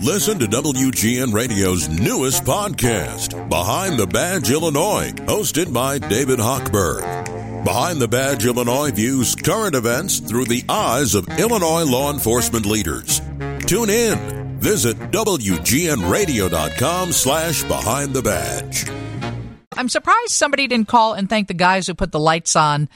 Listen to WGN Radio's newest podcast, Behind the Badge Illinois, hosted by David Hochberg. Behind the Badge Illinois views current events through the eyes of Illinois law enforcement leaders. Tune in. Visit WGNRadio.com slash Behind the Badge. I'm surprised somebody didn't call and thank the guys who put the lights on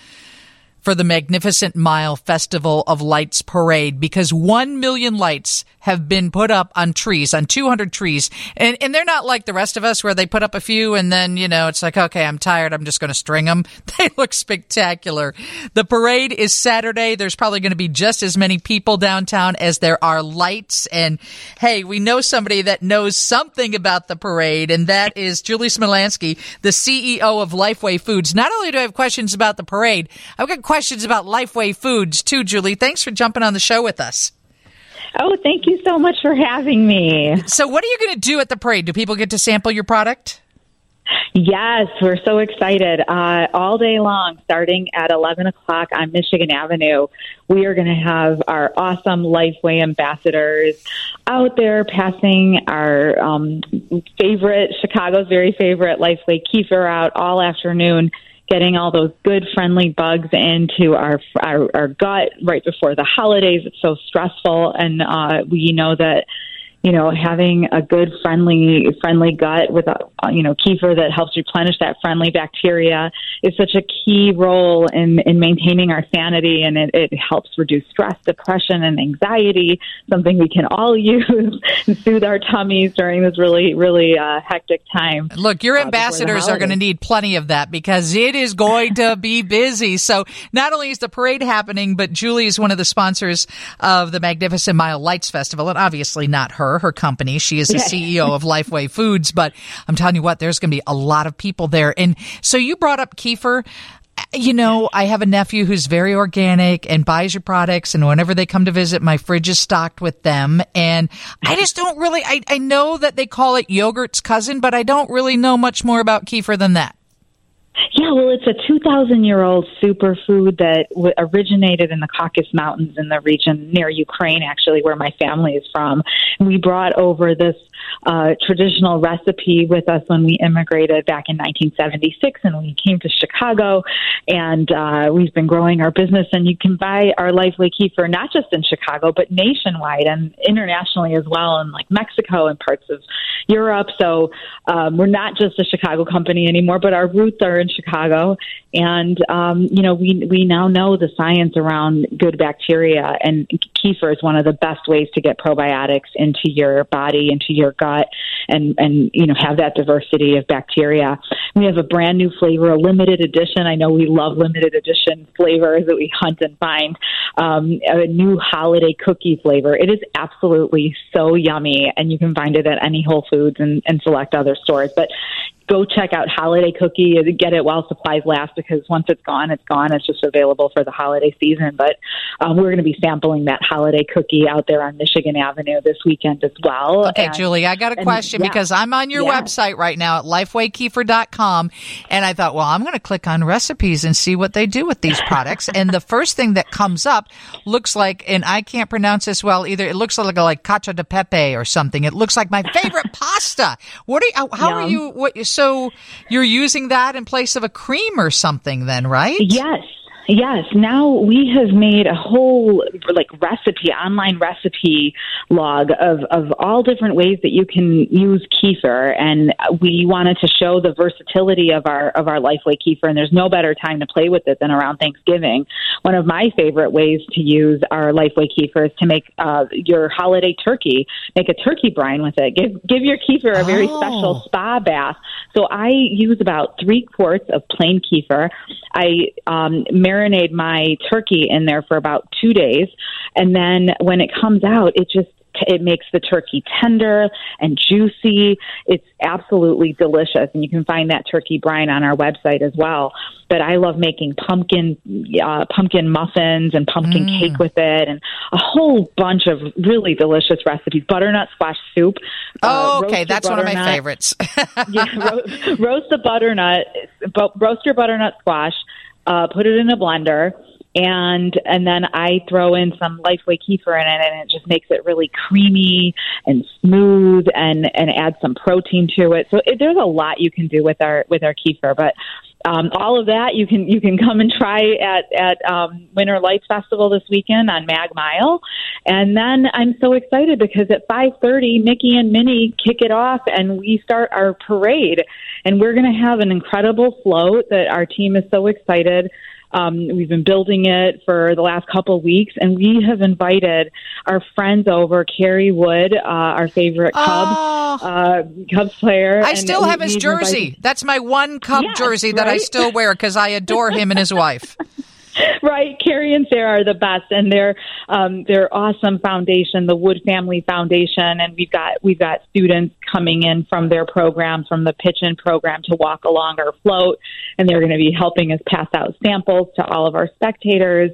for the Magnificent Mile Festival of Lights Parade because 1 million lights have been put up on trees, on 200 trees. And, and they're not like the rest of us where they put up a few and then, you know, it's like, okay, I'm tired. I'm just going to string them. They look spectacular. The parade is Saturday. There's probably going to be just as many people downtown as there are lights. And hey, we know somebody that knows something about the parade, and that is Julie Smolyansky, the CEO of Lifeway Foods. Not only do I have questions about the parade, I've got questions about Lifeway Foods too, Julie. Thanks for jumping on the show with us. Oh, thank you so much for having me. So, what are you going to do at the parade? Do people get to sample your product? Yes, we're so excited. Uh, all day long, starting at 11 o'clock on Michigan Avenue, we are going to have our awesome Lifeway ambassadors out there passing our um, favorite, Chicago's very favorite Lifeway kefir out all afternoon getting all those good friendly bugs into our our, our gut right before the holidays. It's so stressful, and uh, we know that you know, having a good friendly friendly gut with a you know kefir that helps replenish that friendly bacteria is such a key role in in maintaining our sanity, and it, it helps reduce stress, depression, and anxiety. Something we can all use and soothe our tummies during this really really uh, hectic time. Look, your uh, ambassadors are going to need plenty of that because it is going to be busy. So not only is the parade happening, but Julie is one of the sponsors of the Magnificent Mile Lights Festival, and obviously not her her, company. She is the CEO of Lifeway Foods, but I'm telling you what, there's going to be a lot of people there. And so you brought up kefir you know, I have a nephew who's very organic and buys your products. And whenever they come to visit, my fridge is stocked with them. And I just don't really, I, I know that they call it yogurt's cousin, but I don't really know much more about kefir than that. Yeah, well, it's a 2,000 year old superfood that w- originated in the Caucasus Mountains in the region near Ukraine, actually, where my family is from. We brought over this uh, traditional recipe with us when we immigrated back in 1976 and we came to Chicago. And uh, we've been growing our business. And you can buy our Lifeway Kefir not just in Chicago, but nationwide and internationally as well, in like Mexico and parts of Europe. So um, we're not just a Chicago company anymore, but our roots are in Chicago. And, um, you know, we, we now know the science around good bacteria, and kefir is one of the best ways to get probiotics into your body, into your gut, and, and, you know, have that diversity of bacteria. We have a brand new flavor, a limited edition. I know we love limited edition flavors that we hunt and find. Um, a new holiday cookie flavor. It is absolutely so yummy, and you can find it at any Whole Foods and, and select other stores. But go check out Holiday Cookie and get it while supplies last because once it's gone, it's gone. It's just available for the holiday season. But um, we're going to be sampling that Holiday Cookie out there on Michigan Avenue this weekend as well. Okay, and, Julie, I got a question yeah, because I'm on your yeah. website right now at lifewaykefir.com and I thought, well, I'm going to click on recipes and see what they do with these products. and the first thing that comes up looks like, and I can't pronounce this well either. It looks like like cacio de pepe or something. It looks like my favorite pasta. What are you, how Yum. are you? What so you're using that in place of a cream or something then, right? Yes. Yes, now we have made a whole like recipe, online recipe log of, of all different ways that you can use kefir, and we wanted to show the versatility of our of our Lifeway kefir. And there's no better time to play with it than around Thanksgiving. One of my favorite ways to use our Lifeway kefir is to make uh, your holiday turkey. Make a turkey brine with it. Give give your kefir a very oh. special spa bath. So I use about three quarts of plain kefir. I um, marinate my turkey in there for about two days, and then when it comes out, it just it makes the turkey tender and juicy. It's absolutely delicious, and you can find that turkey brine on our website as well. But I love making pumpkin uh, pumpkin muffins and pumpkin mm. cake with it, and a whole bunch of really delicious recipes. Butternut squash soup. Uh, oh, uh, okay, that's one of my favorites. yeah, ro- roast the butternut, roast your butternut squash uh, put it in a blender, and and then I throw in some Lifeway kefir in it, and it just makes it really creamy and smooth, and and add some protein to it. So it, there's a lot you can do with our with our kefir, but um, all of that you can you can come and try at at um, Winter Lights Festival this weekend on Mag Mile, and then I'm so excited because at 5:30 Mickey and Minnie kick it off and we start our parade, and we're going to have an incredible float that our team is so excited um, we've been building it for the last couple of weeks, and we have invited our friends over. Kerry Wood, uh, our favorite Cubs oh, uh, Cubs player. I still have his jersey. Invited... That's my one Cub yes, jersey that right? I still wear because I adore him and his wife. right. Kerry and Sarah are the best, and they're um, they're awesome foundation, the Wood Family Foundation, and we've got we've got students coming in from their programs, from the pitch-in program, to walk along our float, and they're going to be helping us pass out samples to all of our spectators.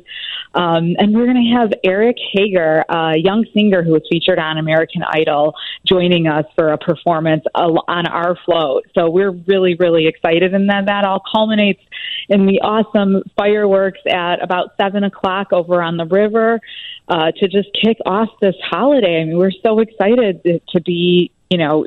Um, and we're going to have Eric Hager, a young singer who was featured on American Idol, joining us for a performance on our float. So we're really, really excited, and then that all culminates in the awesome fireworks at about seven o'clock over on the river uh, to just kick off this holiday. I mean, we're so excited to be you know,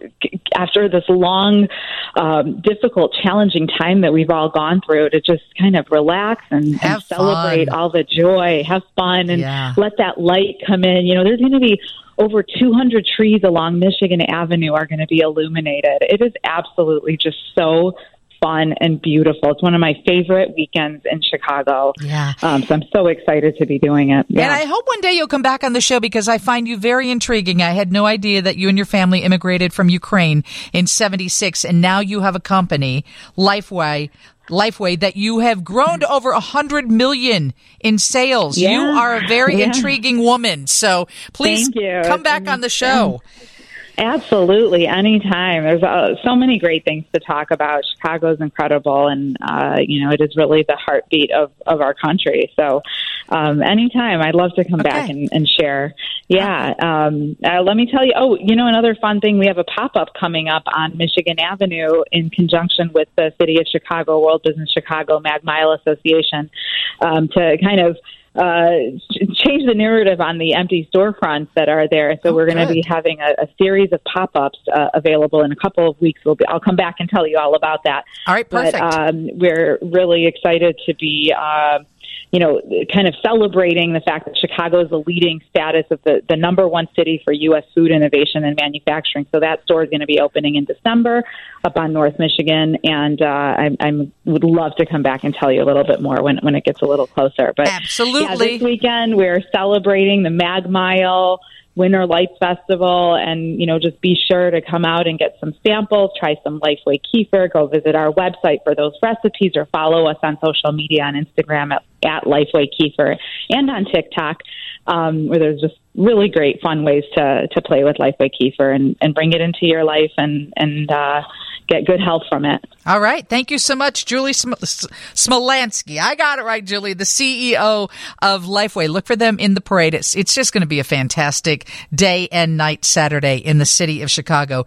after this long, um, difficult, challenging time that we've all gone through, to just kind of relax and, and celebrate all the joy, have fun, and yeah. let that light come in. You know, there's going to be over 200 trees along Michigan Avenue are going to be illuminated. It is absolutely just so fun and beautiful. It's one of my favorite weekends in Chicago. Yeah. Um, so I'm so excited to be doing it. Yeah. And I hope one day you'll come back on the show because I find you very intriguing. I had no idea that you and your family immigrated from Ukraine in 76 and now you have a company, Lifeway, Lifeway that you have grown to over a hundred million in sales. Yeah. You are a very yeah. intriguing woman. So please come back on the show. Absolutely, anytime. There's uh, so many great things to talk about. Chicago is incredible, and uh, you know it is really the heartbeat of of our country. So, um, anytime, I'd love to come okay. back and, and share. Yeah, um, uh, let me tell you. Oh, you know another fun thing. We have a pop up coming up on Michigan Avenue in conjunction with the City of Chicago, World Business Chicago, Mag Mile Association, um, to kind of uh, change the narrative on the empty storefronts that are there. So oh, we're going to be having a, a, series of pop-ups uh, available in a couple of weeks. We'll be, I'll come back and tell you all about that. All right, perfect. But um, we're really excited to be. Uh, you know, kind of celebrating the fact that Chicago is the leading status of the, the number one city for U.S. food innovation and manufacturing. So that store is going to be opening in December up on North Michigan, and uh, I, I'm, would love to come back and tell you a little bit more when when it gets a little closer. But absolutely, yeah, this weekend we're celebrating the Mag Mile Winter Lights Festival, and you know, just be sure to come out and get some samples, try some Lifeway kefir, go visit our website for those recipes, or follow us on social media on Instagram at, at Lifeway Kefir and on TikTok, um, where there's just really great fun ways to to play with Lifeway Kefir and, and bring it into your life and and uh, get good health from it. All right. Thank you so much, Julie Sm- Smolyansky. I got it right, Julie, the CEO of Lifeway. Look for them in the parade. It's, it's just going to be a fantastic day and night Saturday in the city of Chicago.